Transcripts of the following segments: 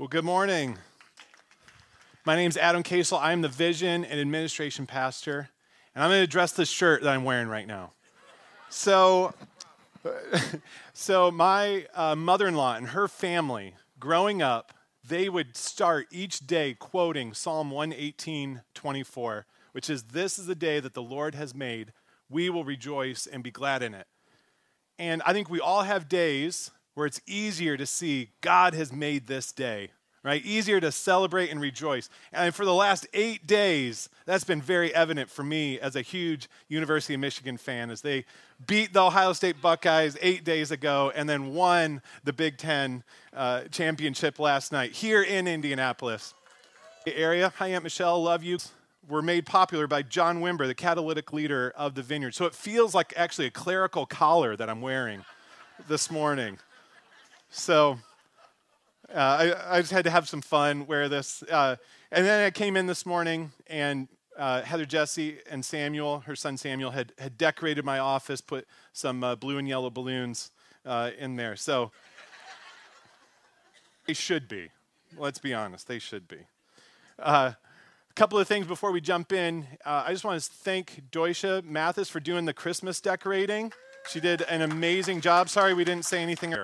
Well, good morning. My name is Adam Casel. I'm the vision and administration pastor, and I'm going to address this shirt that I'm wearing right now. So, so my uh, mother-in-law and her family, growing up, they would start each day quoting Psalm 118, 24, which is, "This is the day that the Lord has made; we will rejoice and be glad in it." And I think we all have days where it's easier to see God has made this day, right? Easier to celebrate and rejoice. And for the last eight days, that's been very evident for me as a huge University of Michigan fan as they beat the Ohio State Buckeyes eight days ago and then won the Big Ten uh, championship last night here in Indianapolis. Area. Hi, Aunt Michelle. Love you were made popular by John Wimber, the catalytic leader of the vineyard. So it feels like actually a clerical collar that I'm wearing this morning. So uh, I, I, just had to have some fun, wear this. Uh, and then I came in this morning, and uh, Heather Jesse and Samuel, her son Samuel, had, had decorated my office, put some uh, blue and yellow balloons uh, in there. So they should be. Let's be honest, they should be. Uh, a couple of things before we jump in. I just want to thank Doisha Mathis for doing the Christmas decorating. She did an amazing job. Sorry we didn't say anything.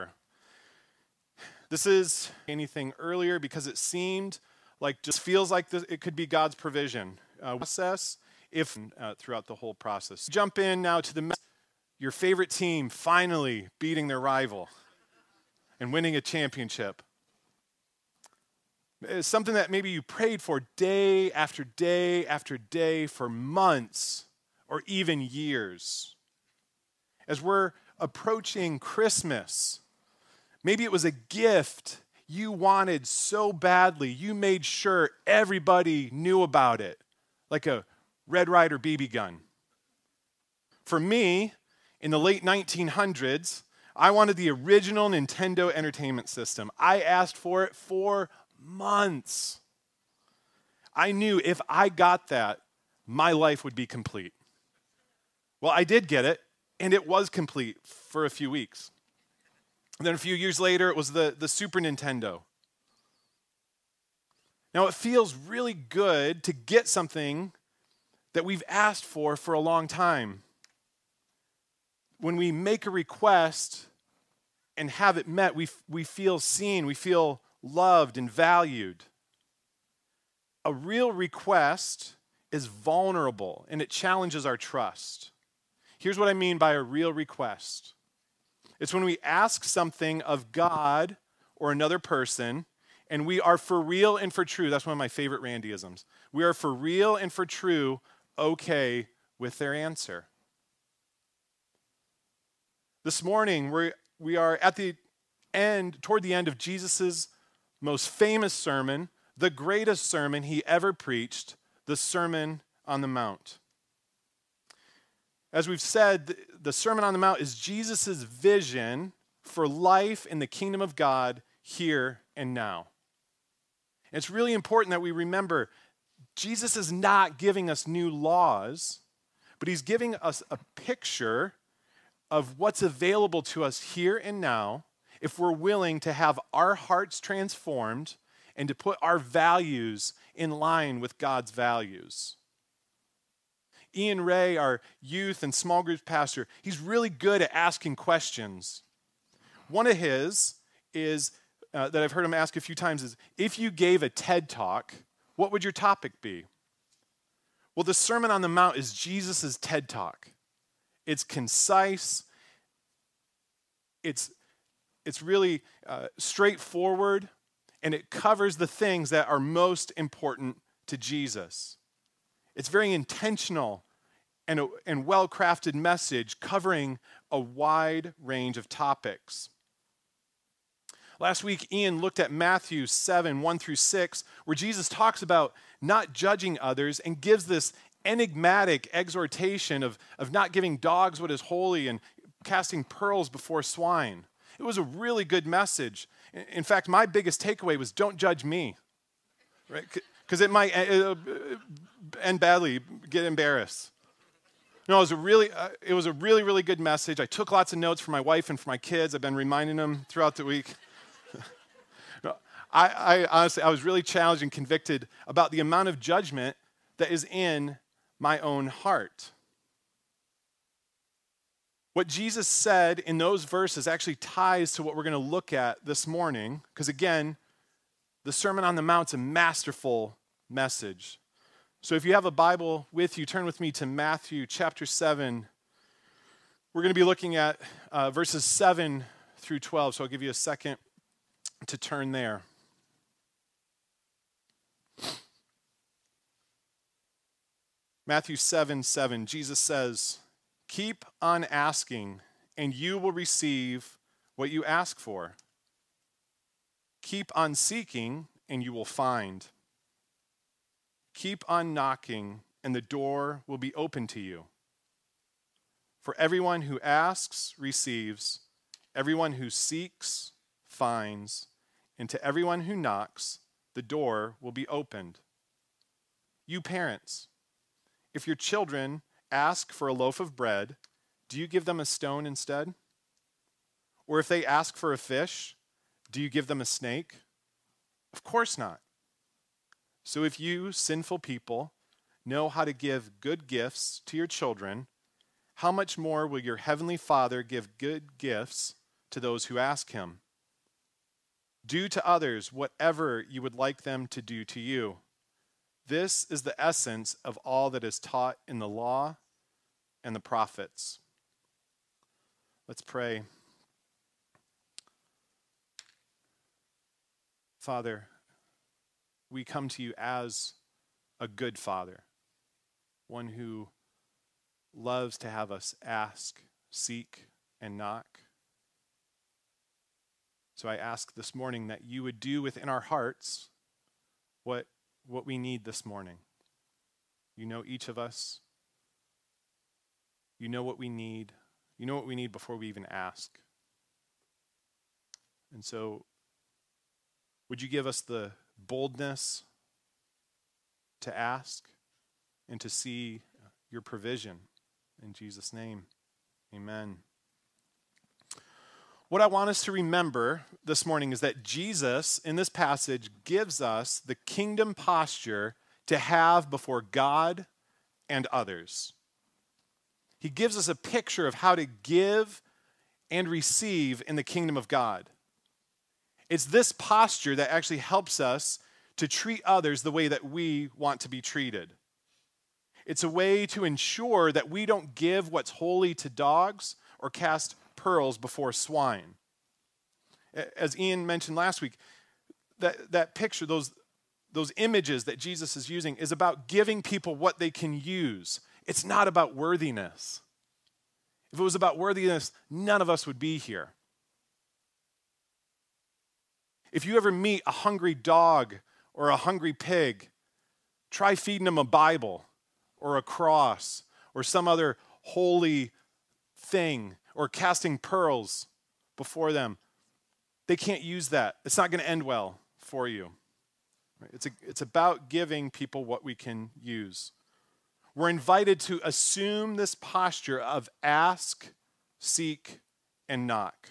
This is anything earlier because it seemed like just feels like this, it could be God's provision uh, process if uh, throughout the whole process. Jump in now to the your favorite team finally beating their rival and winning a championship. It's something that maybe you prayed for day after day after day for months or even years. As we're approaching Christmas, Maybe it was a gift you wanted so badly, you made sure everybody knew about it, like a Red Ryder BB gun. For me, in the late 1900s, I wanted the original Nintendo Entertainment System. I asked for it for months. I knew if I got that, my life would be complete. Well, I did get it, and it was complete for a few weeks. And then a few years later, it was the, the Super Nintendo. Now, it feels really good to get something that we've asked for for a long time. When we make a request and have it met, we, we feel seen, we feel loved and valued. A real request is vulnerable and it challenges our trust. Here's what I mean by a real request it's when we ask something of God or another person, and we are for real and for true. That's one of my favorite Randyisms. We are for real and for true okay with their answer. This morning, we we are at the end, toward the end of Jesus' most famous sermon, the greatest sermon he ever preached, the Sermon on the Mount. As we've said, the Sermon on the Mount is Jesus' vision for life in the kingdom of God here and now. It's really important that we remember Jesus is not giving us new laws, but he's giving us a picture of what's available to us here and now if we're willing to have our hearts transformed and to put our values in line with God's values. Ian Ray, our youth and small groups pastor, he's really good at asking questions. One of his is uh, that I've heard him ask a few times is if you gave a TED talk, what would your topic be? Well, the Sermon on the Mount is Jesus' TED talk. It's concise, it's, it's really uh, straightforward, and it covers the things that are most important to Jesus. It's very intentional and, a, and well crafted message covering a wide range of topics. Last week, Ian looked at Matthew 7 1 through 6, where Jesus talks about not judging others and gives this enigmatic exhortation of, of not giving dogs what is holy and casting pearls before swine. It was a really good message. In fact, my biggest takeaway was don't judge me, right? Because it might uh, uh, end badly, get embarrassed. No, it was a really, uh, it was a really, really good message. I took lots of notes for my wife and for my kids. I've been reminding them throughout the week. I, I honestly, I was really challenged and convicted about the amount of judgment that is in my own heart. What Jesus said in those verses actually ties to what we're going to look at this morning, because again, the Sermon on the Mount's a masterful message. So if you have a Bible with you, turn with me to Matthew chapter 7. We're going to be looking at uh, verses 7 through 12, so I'll give you a second to turn there. Matthew 7 7, Jesus says, Keep on asking, and you will receive what you ask for. Keep on seeking, and you will find. Keep on knocking, and the door will be open to you. For everyone who asks receives, everyone who seeks finds, and to everyone who knocks, the door will be opened. You parents, if your children ask for a loaf of bread, do you give them a stone instead? Or if they ask for a fish, do you give them a snake? Of course not. So if you, sinful people, know how to give good gifts to your children, how much more will your heavenly Father give good gifts to those who ask him? Do to others whatever you would like them to do to you. This is the essence of all that is taught in the law and the prophets. Let's pray. Father, we come to you as a good father, one who loves to have us ask, seek, and knock. So I ask this morning that you would do within our hearts what what we need this morning. You know each of us. You know what we need. You know what we need before we even ask. And so, would you give us the boldness to ask and to see your provision? In Jesus' name, amen. What I want us to remember this morning is that Jesus, in this passage, gives us the kingdom posture to have before God and others. He gives us a picture of how to give and receive in the kingdom of God. It's this posture that actually helps us to treat others the way that we want to be treated. It's a way to ensure that we don't give what's holy to dogs or cast pearls before swine. As Ian mentioned last week, that, that picture, those, those images that Jesus is using, is about giving people what they can use. It's not about worthiness. If it was about worthiness, none of us would be here. If you ever meet a hungry dog or a hungry pig, try feeding them a Bible or a cross or some other holy thing or casting pearls before them. They can't use that. It's not going to end well for you. It's, a, it's about giving people what we can use. We're invited to assume this posture of ask, seek, and knock.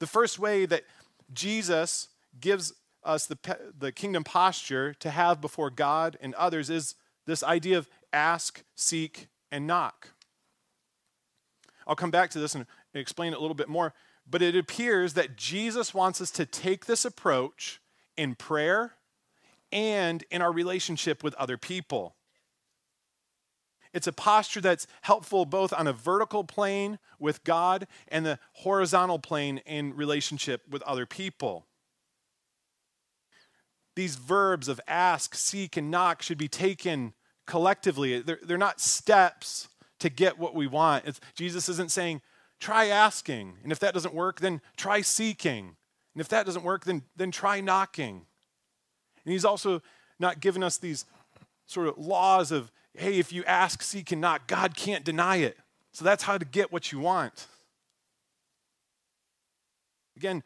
The first way that Jesus gives us the, the kingdom posture to have before God and others is this idea of ask, seek, and knock. I'll come back to this and explain it a little bit more. But it appears that Jesus wants us to take this approach in prayer and in our relationship with other people. It's a posture that's helpful both on a vertical plane with God and the horizontal plane in relationship with other people. These verbs of ask, seek, and knock should be taken collectively. They're, they're not steps to get what we want. It's, Jesus isn't saying, try asking. And if that doesn't work, then try seeking. And if that doesn't work, then, then try knocking. And he's also not giving us these sort of laws of, hey, if you ask, seek, and knock, God can't deny it. So that's how to get what you want. Again,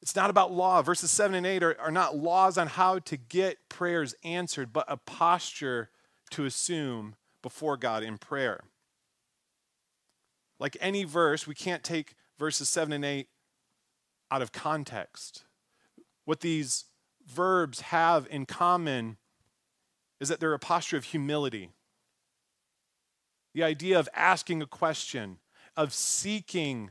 it's not about law. Verses 7 and 8 are, are not laws on how to get prayers answered, but a posture to assume before God in prayer. Like any verse, we can't take verses 7 and 8 out of context. what these verbs have in common is that they're a posture of humility. The idea of asking a question, of seeking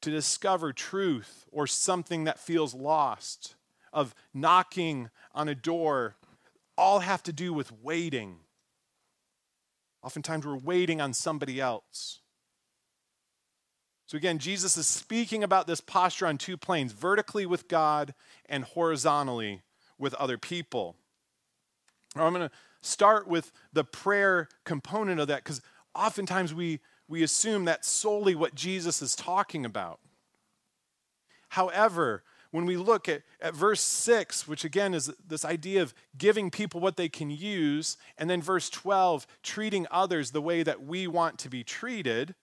to discover truth or something that feels lost, of knocking on a door, all have to do with waiting. Oftentimes we're waiting on somebody else. So again, Jesus is speaking about this posture on two planes vertically with God and horizontally with other people. I'm going to start with the prayer component of that because oftentimes we, we assume that's solely what Jesus is talking about. However, when we look at, at verse 6, which again is this idea of giving people what they can use, and then verse 12, treating others the way that we want to be treated,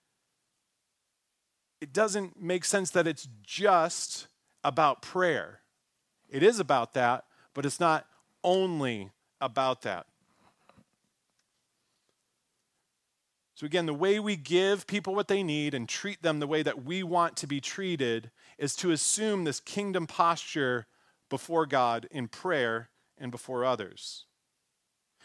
it doesn't make sense that it's just about prayer. It is about that, but it's not only about that. So, again, the way we give people what they need and treat them the way that we want to be treated is to assume this kingdom posture before God in prayer and before others.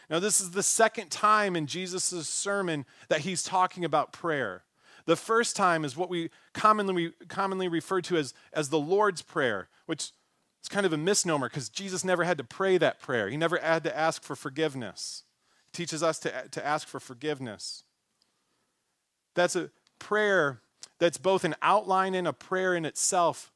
Now, this is the second time in Jesus' sermon that he's talking about prayer. The first time is what we commonly, commonly refer to as, as the Lord's Prayer, which is kind of a misnomer because Jesus never had to pray that prayer. He never had to ask for forgiveness. He teaches us to, to ask for forgiveness. That's a prayer that's both an outline and a prayer in itself.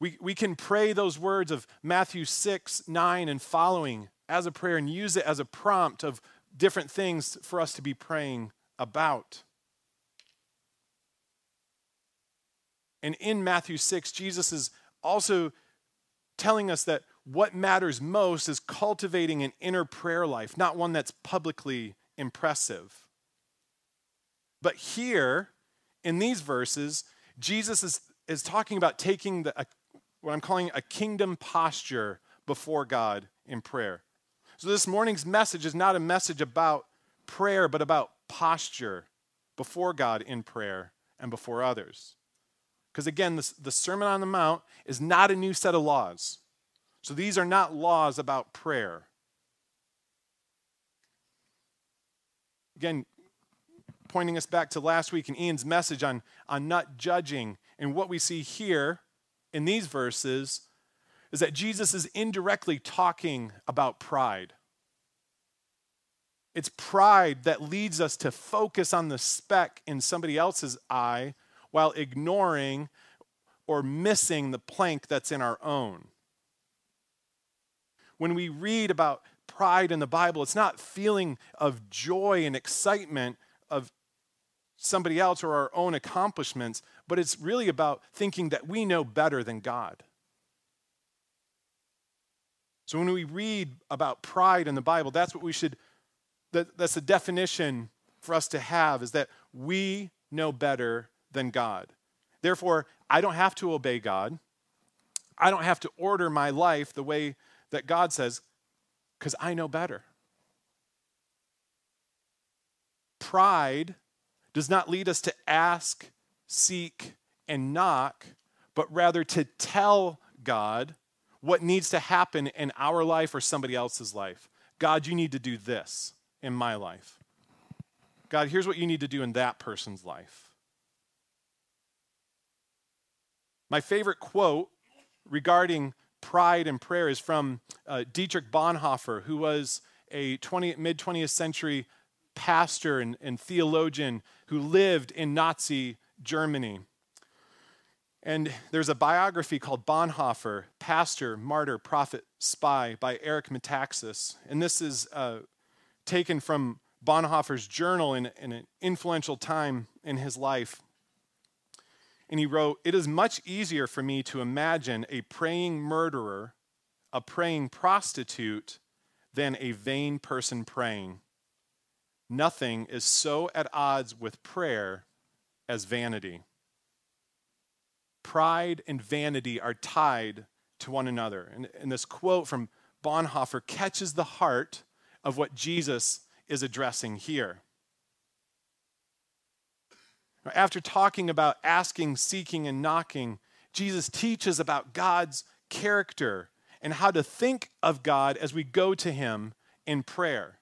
We, we can pray those words of Matthew 6, 9, and following as a prayer and use it as a prompt of different things for us to be praying about. And in Matthew 6, Jesus is also telling us that what matters most is cultivating an inner prayer life, not one that's publicly impressive. But here, in these verses, Jesus is, is talking about taking the, a, what I'm calling a kingdom posture before God in prayer. So this morning's message is not a message about prayer, but about posture before God in prayer and before others. Because again, this, the Sermon on the Mount is not a new set of laws. So these are not laws about prayer. Again, pointing us back to last week and Ian's message on, on not judging. And what we see here in these verses is that Jesus is indirectly talking about pride. It's pride that leads us to focus on the speck in somebody else's eye while ignoring or missing the plank that's in our own. When we read about pride in the Bible, it's not feeling of joy and excitement of somebody else or our own accomplishments, but it's really about thinking that we know better than God. So when we read about pride in the Bible, that's what we should, that, that's the definition for us to have is that we know better than God. Therefore, I don't have to obey God. I don't have to order my life the way that God says because I know better. Pride does not lead us to ask, seek, and knock, but rather to tell God what needs to happen in our life or somebody else's life. God, you need to do this in my life. God, here's what you need to do in that person's life. My favorite quote regarding pride and prayer is from uh, Dietrich Bonhoeffer, who was a 20, mid 20th century pastor and, and theologian who lived in Nazi Germany. And there's a biography called Bonhoeffer, Pastor, Martyr, Prophet, Spy by Eric Metaxas. And this is uh, taken from Bonhoeffer's journal in, in an influential time in his life. And he wrote, It is much easier for me to imagine a praying murderer, a praying prostitute, than a vain person praying. Nothing is so at odds with prayer as vanity. Pride and vanity are tied to one another. And, and this quote from Bonhoeffer catches the heart of what Jesus is addressing here. After talking about asking, seeking, and knocking, Jesus teaches about God's character and how to think of God as we go to Him in prayer.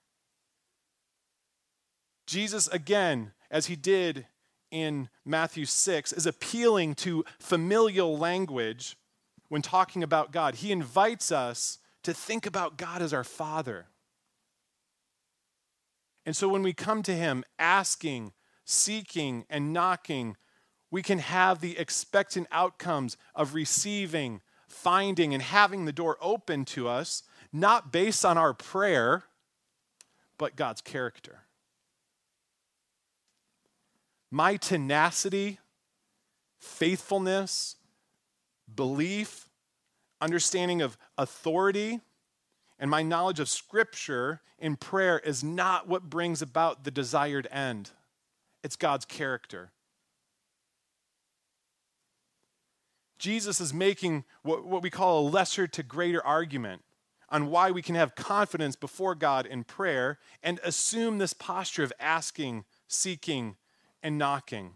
Jesus, again, as he did in Matthew 6, is appealing to familial language when talking about God. He invites us to think about God as our Father. And so when we come to Him asking, seeking, and knocking, we can have the expectant outcomes of receiving, finding, and having the door open to us, not based on our prayer, but God's character. My tenacity, faithfulness, belief, understanding of authority, and my knowledge of Scripture in prayer is not what brings about the desired end. It's God's character. Jesus is making what, what we call a lesser to greater argument on why we can have confidence before God in prayer and assume this posture of asking, seeking, and knocking.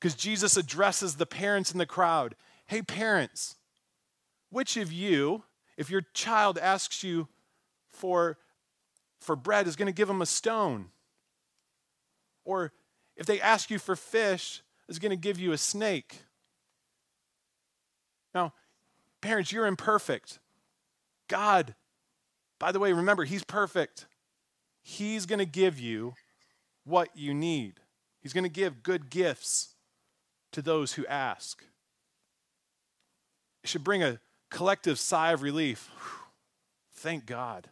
Because Jesus addresses the parents in the crowd Hey, parents, which of you, if your child asks you for, for bread, is going to give them a stone? Or if they ask you for fish, is going to give you a snake? Now, parents, you're imperfect. God, by the way, remember, He's perfect. He's going to give you what you need. He's going to give good gifts to those who ask. It should bring a collective sigh of relief. Thank God.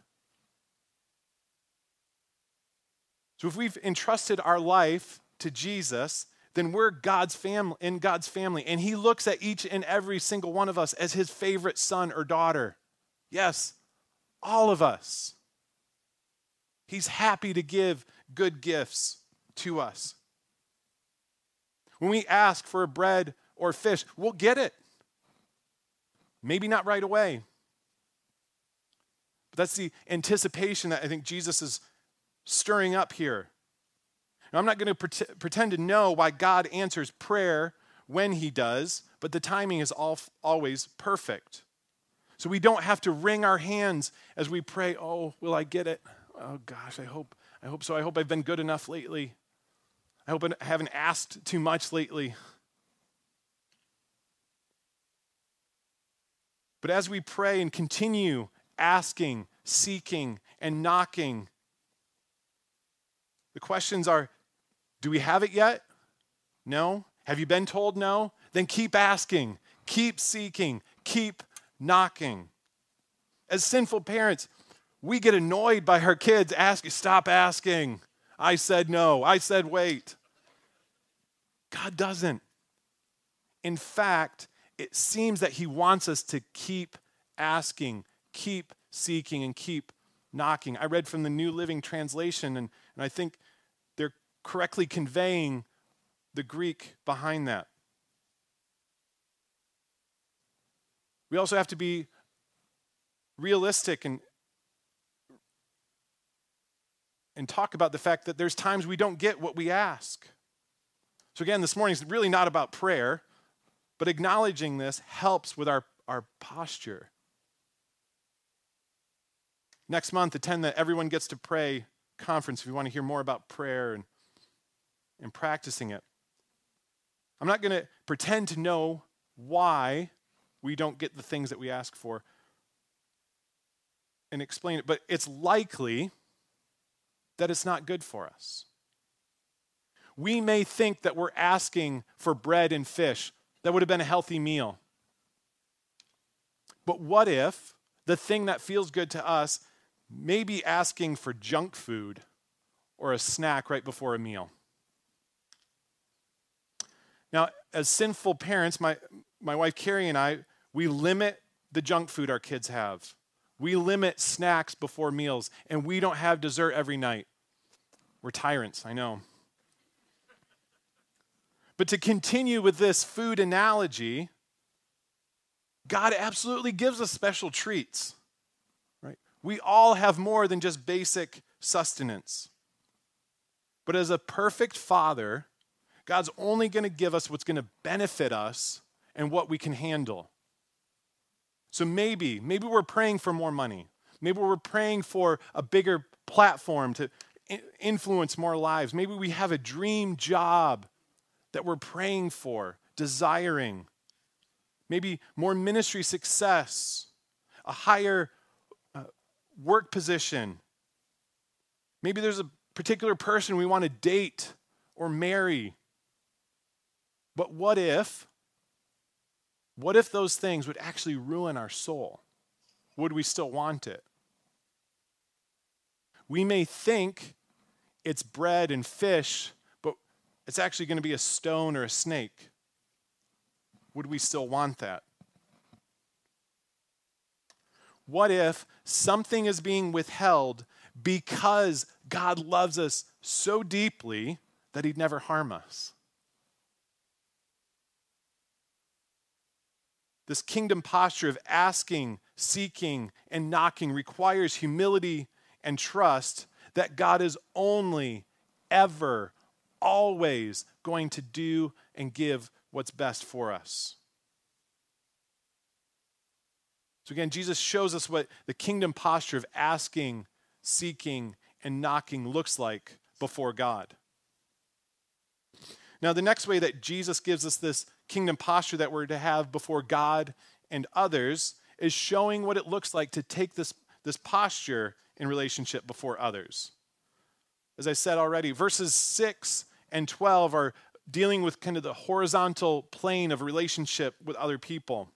So if we've entrusted our life to Jesus, then we're God's family in God's family and he looks at each and every single one of us as his favorite son or daughter. Yes, all of us. He's happy to give good gifts to us. When we ask for bread or fish, we'll get it. Maybe not right away. But that's the anticipation that I think Jesus is stirring up here. Now, I'm not going to pretend to know why God answers prayer when he does, but the timing is always perfect. So we don't have to wring our hands as we pray, "Oh, will I get it? Oh gosh, I hope I hope so. I hope I've been good enough lately. I hope I haven't asked too much lately." But as we pray and continue asking, seeking, and knocking, the questions are do we have it yet? No. Have you been told no? Then keep asking, keep seeking, keep knocking. As sinful parents, we get annoyed by our kids asking, stop asking. I said no. I said wait. God doesn't. In fact, it seems that He wants us to keep asking, keep seeking, and keep knocking. I read from the New Living Translation, and, and I think they're correctly conveying the Greek behind that. We also have to be realistic and, and talk about the fact that there's times we don't get what we ask. So, again, this morning is really not about prayer. But acknowledging this helps with our, our posture. Next month, attend the Everyone Gets to Pray conference if you want to hear more about prayer and, and practicing it. I'm not going to pretend to know why we don't get the things that we ask for and explain it, but it's likely that it's not good for us. We may think that we're asking for bread and fish, that would have been a healthy meal. But what if the thing that feels good to us may be asking for junk food or a snack right before a meal? Now, as sinful parents, my, my wife Carrie and I, we limit the junk food our kids have. We limit snacks before meals, and we don't have dessert every night. We're tyrants, I know. But to continue with this food analogy, God absolutely gives us special treats. Right? We all have more than just basic sustenance. But as a perfect father, God's only going to give us what's going to benefit us and what we can handle. So maybe, maybe we're praying for more money. Maybe we're praying for a bigger platform to influence more lives. Maybe we have a dream job that we're praying for, desiring. Maybe more ministry success, a higher uh, work position. Maybe there's a particular person we want to date or marry. But what if, what if those things would actually ruin our soul? Would we still want it? We may think it's bread and fish, it's actually going to be a stone or a snake. Would we still want that? What if something is being withheld because God loves us so deeply that he'd never harm us? This kingdom posture of asking, seeking, and knocking requires humility and trust that God is only, ever, always going to do and give what's best for us. So, again, Jesus shows us what the kingdom posture of asking, seeking, and knocking looks like before God. Now, the next way that Jesus gives us this kingdom posture that we're to have before God and others is showing what it looks like to take this, this posture in relationship before others. As I said already, verses 6 and 12 are dealing with kind of the horizontal plane of relationship with other people.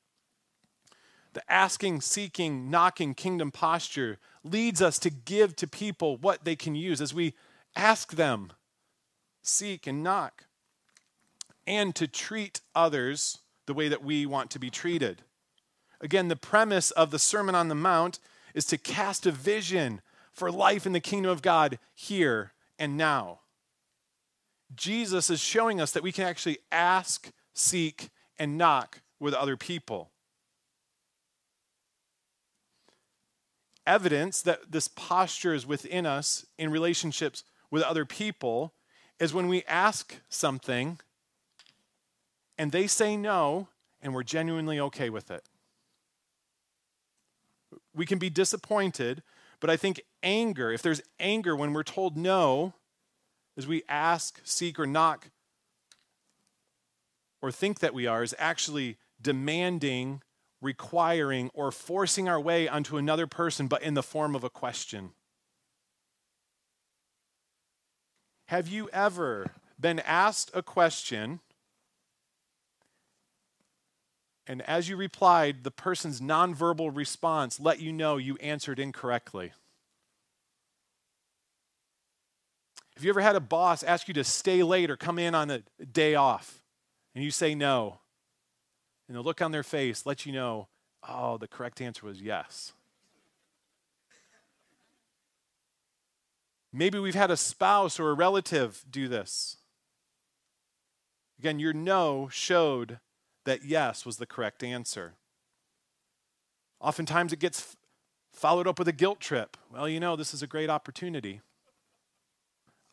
The asking, seeking, knocking kingdom posture leads us to give to people what they can use as we ask them, seek, and knock, and to treat others the way that we want to be treated. Again, the premise of the Sermon on the Mount is to cast a vision for life in the kingdom of God here and now. Jesus is showing us that we can actually ask, seek, and knock with other people. Evidence that this posture is within us in relationships with other people is when we ask something and they say no and we're genuinely okay with it. We can be disappointed, but I think anger, if there's anger when we're told no, as we ask, seek, or knock, or think that we are, is actually demanding, requiring, or forcing our way onto another person, but in the form of a question. Have you ever been asked a question? And as you replied, the person's nonverbal response let you know you answered incorrectly. Have you ever had a boss ask you to stay late or come in on a day off and you say no? And the look on their face lets you know, oh, the correct answer was yes. Maybe we've had a spouse or a relative do this. Again, your no showed that yes was the correct answer. Oftentimes it gets followed up with a guilt trip. Well, you know, this is a great opportunity.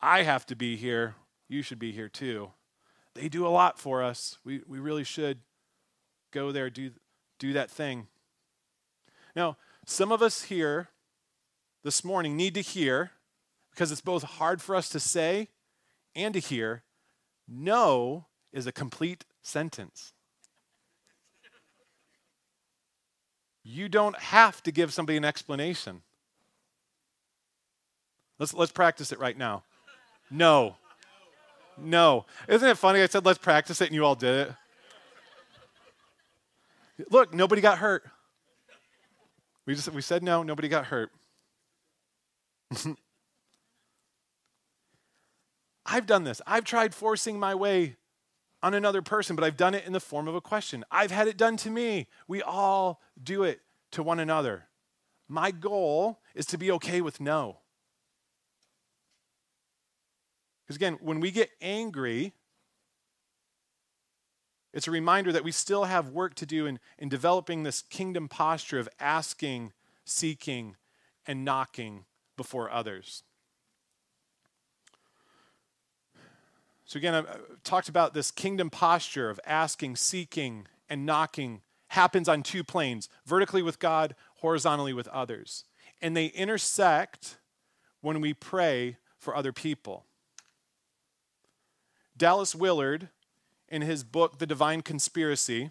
I have to be here. You should be here too. They do a lot for us. We, we really should go there, do, do that thing. Now, some of us here this morning need to hear, because it's both hard for us to say and to hear, no is a complete sentence. You don't have to give somebody an explanation. Let's, let's practice it right now. No. No. Isn't it funny? I said, let's practice it, and you all did it. Look, nobody got hurt. We just we said no, nobody got hurt. I've done this. I've tried forcing my way on another person, but I've done it in the form of a question. I've had it done to me. We all do it to one another. My goal is to be okay with no. Because again, when we get angry, it's a reminder that we still have work to do in, in developing this kingdom posture of asking, seeking, and knocking before others. So, again, I've talked about this kingdom posture of asking, seeking, and knocking happens on two planes vertically with God, horizontally with others. And they intersect when we pray for other people. Dallas Willard, in his book, The Divine Conspiracy,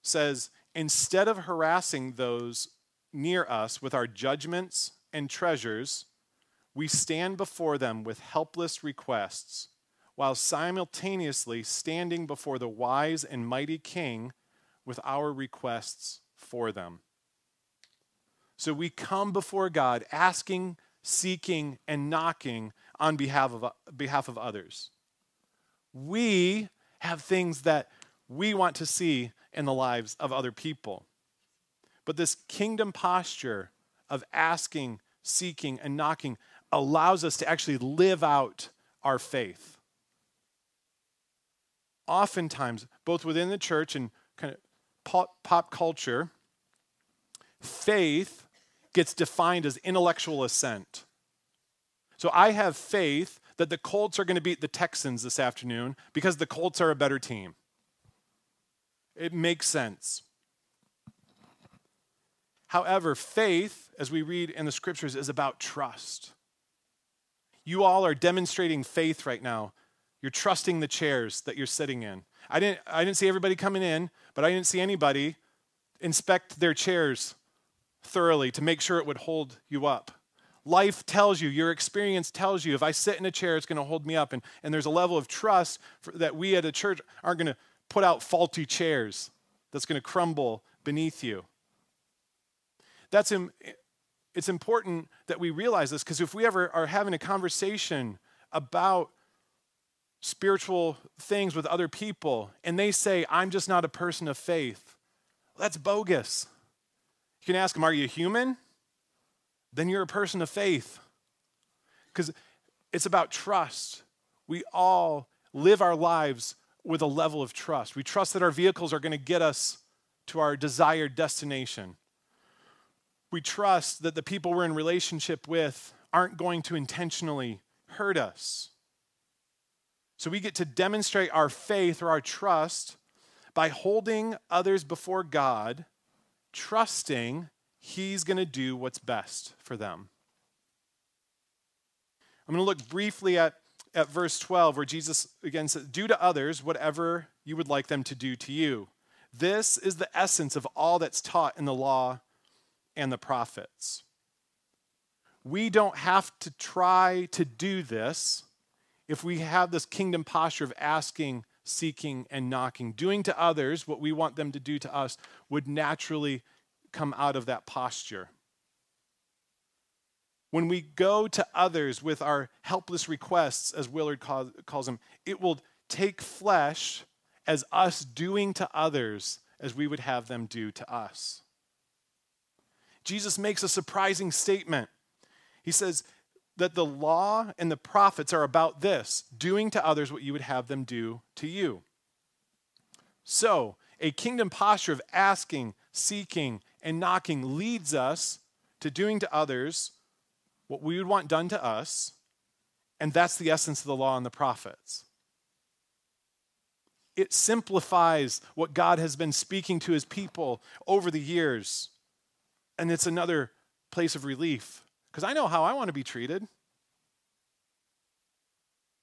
says instead of harassing those near us with our judgments and treasures, we stand before them with helpless requests, while simultaneously standing before the wise and mighty King with our requests for them. So we come before God asking, seeking, and knocking on behalf of, behalf of others. We have things that we want to see in the lives of other people. But this kingdom posture of asking, seeking, and knocking allows us to actually live out our faith. Oftentimes, both within the church and kind of pop, pop culture, faith gets defined as intellectual assent. So I have faith that the Colts are going to beat the Texans this afternoon because the Colts are a better team. It makes sense. However, faith, as we read in the scriptures, is about trust. You all are demonstrating faith right now. You're trusting the chairs that you're sitting in. I didn't, I didn't see everybody coming in, but I didn't see anybody inspect their chairs thoroughly to make sure it would hold you up. Life tells you, your experience tells you, if I sit in a chair, it's going to hold me up. And, and there's a level of trust for, that we at a church aren't going to put out faulty chairs that's going to crumble beneath you. That's Im- it's important that we realize this because if we ever are having a conversation about spiritual things with other people and they say, I'm just not a person of faith, that's bogus. You can ask them, Are you human? Then you're a person of faith. Because it's about trust. We all live our lives with a level of trust. We trust that our vehicles are going to get us to our desired destination. We trust that the people we're in relationship with aren't going to intentionally hurt us. So we get to demonstrate our faith or our trust by holding others before God, trusting He's going to do what's best for them. I'm going to look briefly at, at verse 12, where Jesus again says, Do to others whatever you would like them to do to you. This is the essence of all that's taught in the law and the prophets. We don't have to try to do this if we have this kingdom posture of asking, seeking, and knocking. Doing to others what we want them to do to us would naturally come out of that posture. When we go to others with our helpless requests, as Willard calls them, it will take flesh as us doing to others as we would have them do to us. Jesus makes a surprising statement. He says that the law and the prophets are about this doing to others what you would have them do to you. So, a kingdom posture of asking, seeking, and knocking leads us to doing to others what we would want done to us, and that's the essence of the law and the prophets. It simplifies what God has been speaking to his people over the years, and it's another place of relief because I know how I want to be treated.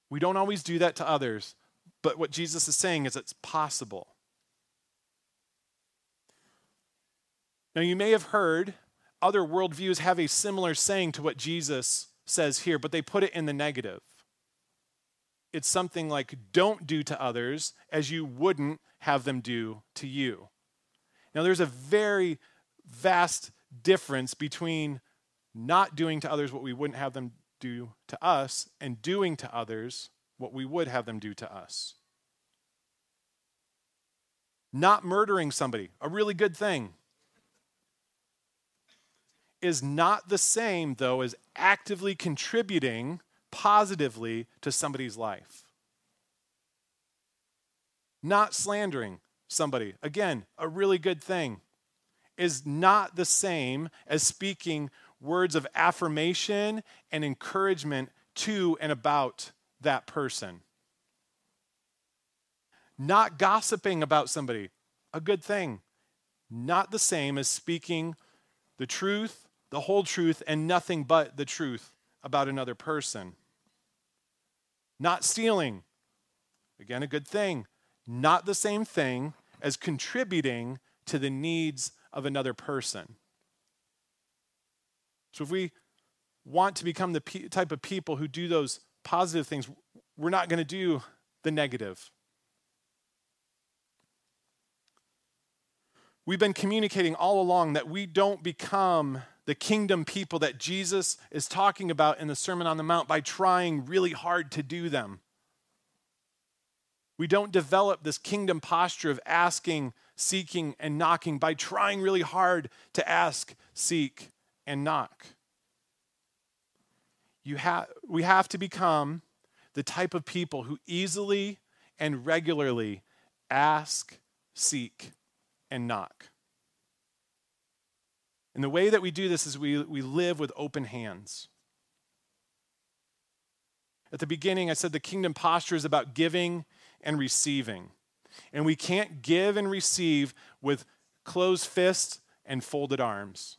We don't always do that to others, but what Jesus is saying is it's possible. Now, you may have heard other worldviews have a similar saying to what Jesus says here, but they put it in the negative. It's something like, don't do to others as you wouldn't have them do to you. Now, there's a very vast difference between not doing to others what we wouldn't have them do to us and doing to others what we would have them do to us. Not murdering somebody, a really good thing is not the same, though, as actively contributing positively to somebody's life. Not slandering somebody, again, a really good thing, is not the same as speaking words of affirmation and encouragement to and about that person. Not gossiping about somebody, a good thing, not the same as speaking the truth, the whole truth, and nothing but the truth about another person. Not stealing, again, a good thing, not the same thing as contributing to the needs of another person. So if we want to become the type of people who do those positive things, we're not going to do the negative. We've been communicating all along that we don't become the kingdom people that Jesus is talking about in the Sermon on the Mount by trying really hard to do them. We don't develop this kingdom posture of asking, seeking, and knocking by trying really hard to ask, seek, and knock. You ha- we have to become the type of people who easily and regularly ask, seek, and knock. And the way that we do this is we, we live with open hands. At the beginning, I said the kingdom posture is about giving and receiving. And we can't give and receive with closed fists and folded arms.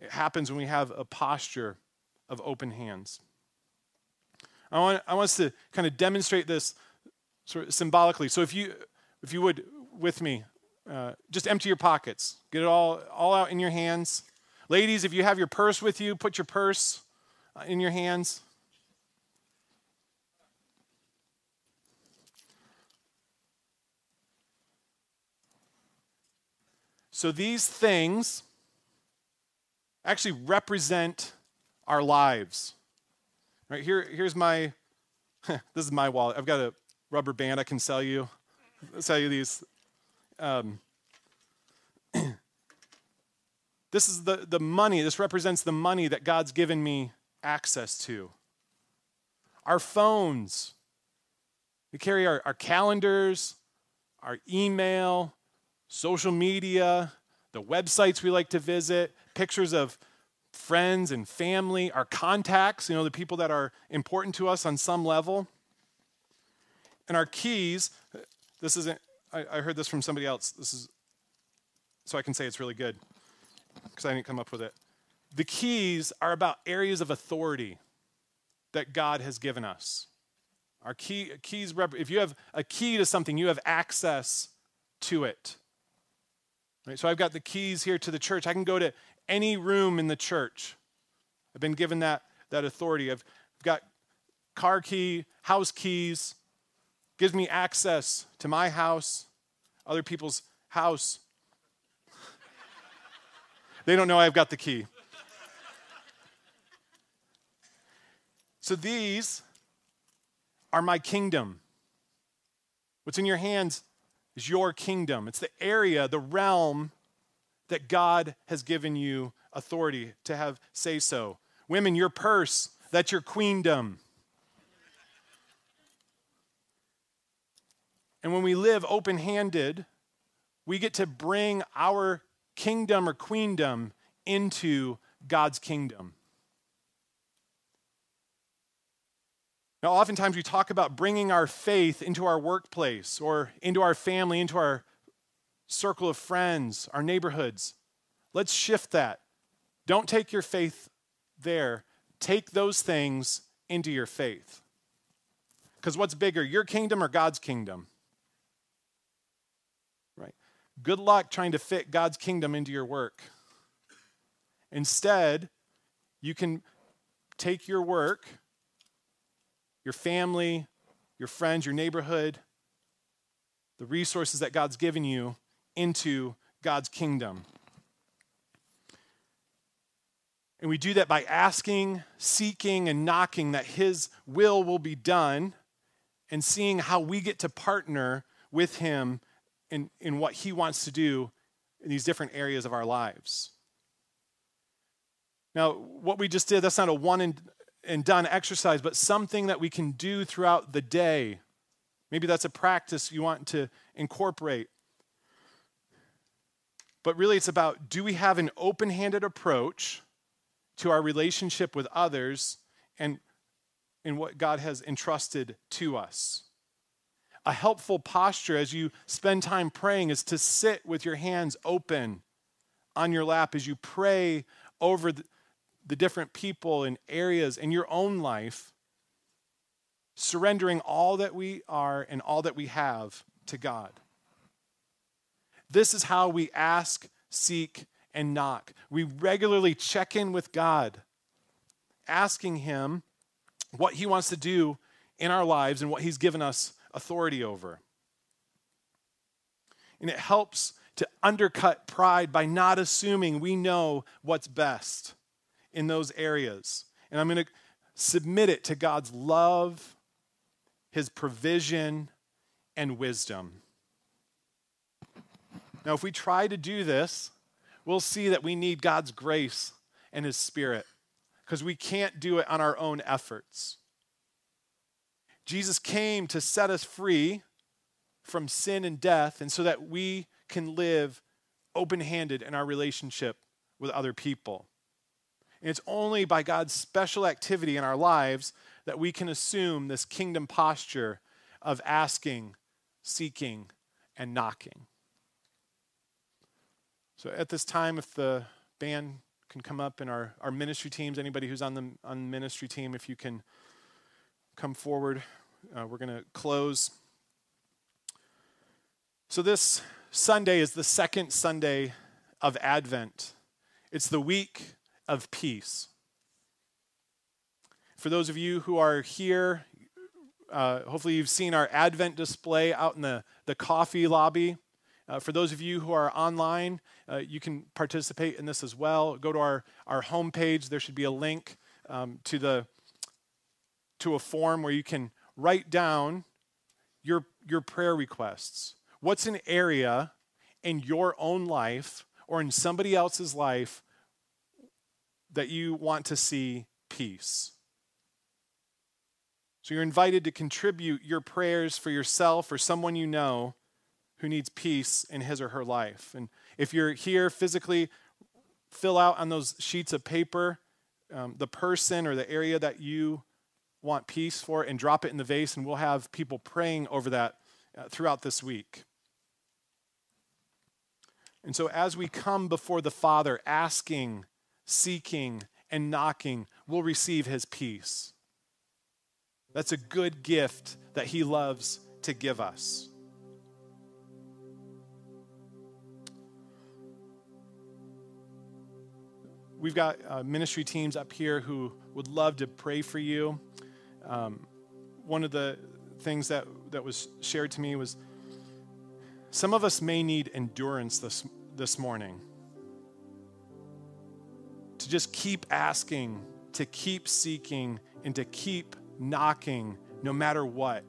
It happens when we have a posture of open hands. I want, I want us to kind of demonstrate this sort of symbolically. So if you, if you would, with me, uh, just empty your pockets. Get it all, all out in your hands. Ladies, if you have your purse with you, put your purse uh, in your hands. So these things actually represent our lives. Right here, here's my, this is my wallet. I've got a rubber band I can sell you. I'll sell you these. Um, this is the, the money, this represents the money that God's given me access to. Our phones, we carry our, our calendars, our email, social media, the websites we like to visit, pictures of friends and family, our contacts, you know, the people that are important to us on some level. And our keys, this isn't, I, I heard this from somebody else. This is, so I can say it's really good because I didn't come up with it. The keys are about areas of authority that God has given us. Our key, keys, if you have a key to something, you have access to it. Right? So I've got the keys here to the church. I can go to any room in the church. I've been given that, that authority. I've got car key, house keys, gives me access to my house, other people's house. they don't know I've got the key. So these are my kingdom. What's in your hands is your kingdom. It's the area, the realm that God has given you authority to have say so. Women, your purse, that's your queendom. And when we live open handed, we get to bring our kingdom or queendom into God's kingdom. Now, oftentimes we talk about bringing our faith into our workplace or into our family, into our circle of friends, our neighborhoods. Let's shift that. Don't take your faith there, take those things into your faith. Because what's bigger, your kingdom or God's kingdom? Good luck trying to fit God's kingdom into your work. Instead, you can take your work your family, your friends, your neighborhood, the resources that God's given you into God's kingdom. And we do that by asking, seeking, and knocking that His will will be done and seeing how we get to partner with Him in, in what He wants to do in these different areas of our lives. Now, what we just did, that's not a one and and done exercise, but something that we can do throughout the day. Maybe that's a practice you want to incorporate. But really, it's about do we have an open handed approach to our relationship with others and in what God has entrusted to us? A helpful posture as you spend time praying is to sit with your hands open on your lap as you pray over the, the different people and areas in your own life, surrendering all that we are and all that we have to God. This is how we ask, seek, and knock. We regularly check in with God, asking Him what He wants to do in our lives and what He's given us authority over. And it helps to undercut pride by not assuming we know what's best in those areas. And I'm going to submit it to God's love, His provision, and wisdom. Now, if we try to do this, we'll see that we need God's grace and His Spirit because we can't do it on our own efforts. Jesus came to set us free from sin and death, and so that we can live open handed in our relationship with other people. And it's only by God's special activity in our lives that we can assume this kingdom posture of asking, seeking, and knocking. So at this time, if the band can come up and our, our ministry teams, anybody who's on the, on ministry team, if you can come forward, uh, we're going to close. So this Sunday is the second Sunday of Advent. It's the week of peace. For those of you who are here, uh, hopefully you've seen our Advent display out in the, the coffee lobby. Uh, for those of you who are online, uh, you can participate in this as well. Go to our, our homepage. There should be a link um, to, the, to a form where you can write down your, your prayer requests. What's an area in your own life or in somebody else's life that you want to see peace? So you're invited to contribute your prayers for yourself or someone you know who needs peace in his or her life. And if you're here physically, fill out on those sheets of paper um, the person or the area that you want peace for it and drop it in the vase, and we'll have people praying over that uh, throughout this week. And so, as we come before the Father, asking, seeking, and knocking, we'll receive His peace. That's a good gift that He loves to give us. We've got uh, ministry teams up here who would love to pray for you. Um, one of the things that, that was shared to me was some of us may need endurance this, this morning. To just keep asking, to keep seeking, and to keep knocking no matter what.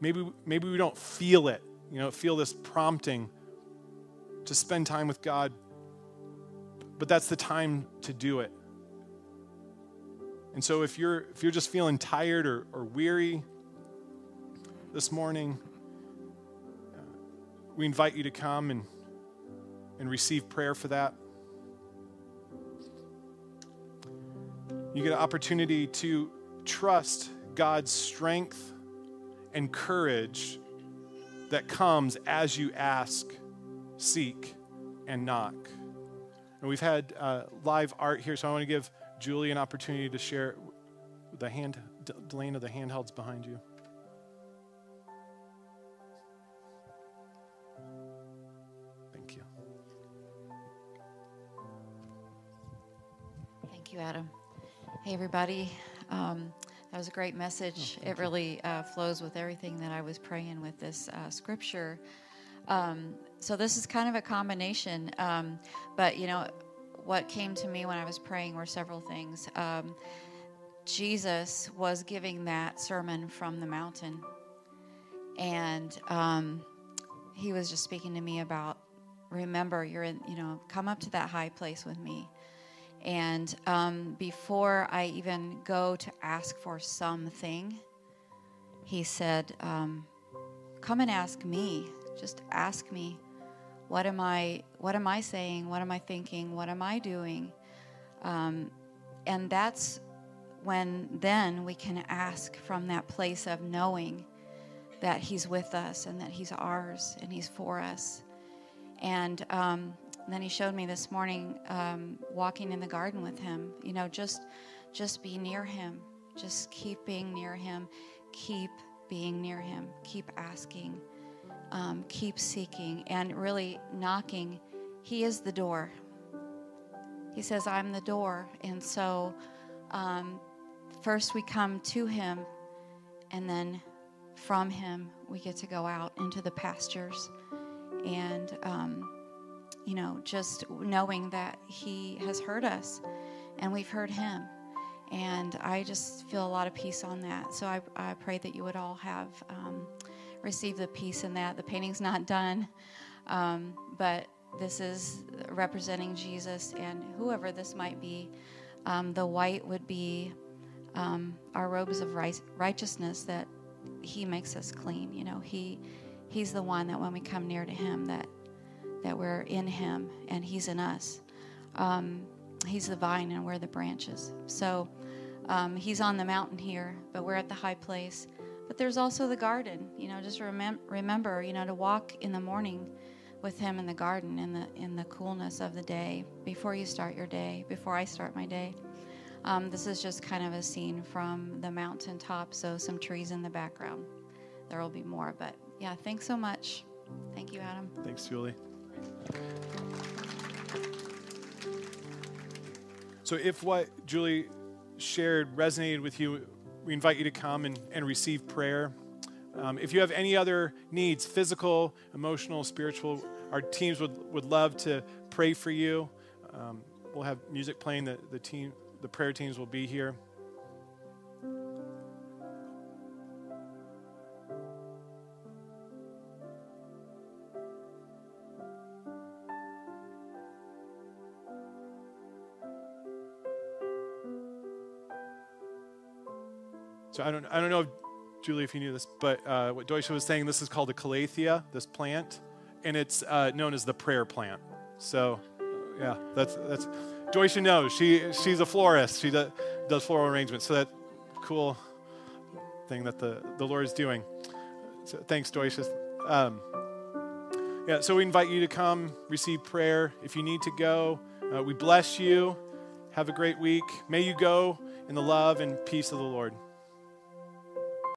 Maybe, maybe we don't feel it, you know, feel this prompting to spend time with God, but that's the time to do it. And so if you're if you're just feeling tired or, or weary this morning, uh, we invite you to come and, and receive prayer for that. You get an opportunity to trust God's strength and courage that comes as you ask, seek, and knock. And we've had uh, live art here, so I want to give Julie an opportunity to share the hand, Delana, the handhelds behind you. Thank you. Thank you, Adam. Hey, everybody. Um, that was a great message. Oh, it really uh, flows with everything that I was praying with this uh, scripture. Um, so this is kind of a combination, um, but you know, what came to me when I was praying were several things. Um, Jesus was giving that sermon from the mountain, and um, he was just speaking to me about remember you're in you know come up to that high place with me. And um, before i even go to ask for something he said um, come and ask me. Just ask me what am I what am I saying? What am I thinking? What am I doing? Um, and that's when then we can ask from that place of knowing that He's with us and that He's ours and He's for us. And um, then He showed me this morning um, walking in the garden with Him. You know, just just be near Him. Just keep being near Him. Keep being near Him. Keep asking. Um, keep seeking and really knocking. He is the door. He says, I'm the door. And so um, first we come to Him, and then from Him we get to go out into the pastures. And, um, you know, just knowing that He has heard us and we've heard Him. And I just feel a lot of peace on that. So I, I pray that you would all have um, received the peace in that. The painting's not done, um, but this is representing Jesus and whoever this might be. Um, the white would be um, our robes of righteousness that He makes us clean. You know, He He's the one that when we come near to Him, that that we're in Him and He's in us. Um, he's the vine and we're the branches. So um, He's on the mountain here, but we're at the high place. But there's also the garden. You know, just remem- remember, you know, to walk in the morning with him in the garden in the in the coolness of the day before you start your day before i start my day. Um, this is just kind of a scene from the mountaintop so some trees in the background. There will be more but yeah thanks so much. Thank you adam. Thanks julie. So if what julie shared resonated with you we invite you to come and, and receive prayer um, if you have any other needs, physical, emotional, spiritual, our teams would, would love to pray for you. Um, we'll have music playing. The, the, team, the prayer teams will be here. So I don't, I don't know if Julie, if you knew this, but uh, what Deutsche was saying, this is called a calathea, this plant, and it's uh, known as the prayer plant. So, yeah, that's that's. Deutsche knows she she's a florist. She does, does floral arrangements. So that cool thing that the the Lord is doing. So thanks, Deutsche. Um, yeah, so we invite you to come receive prayer. If you need to go, uh, we bless you. Have a great week. May you go in the love and peace of the Lord.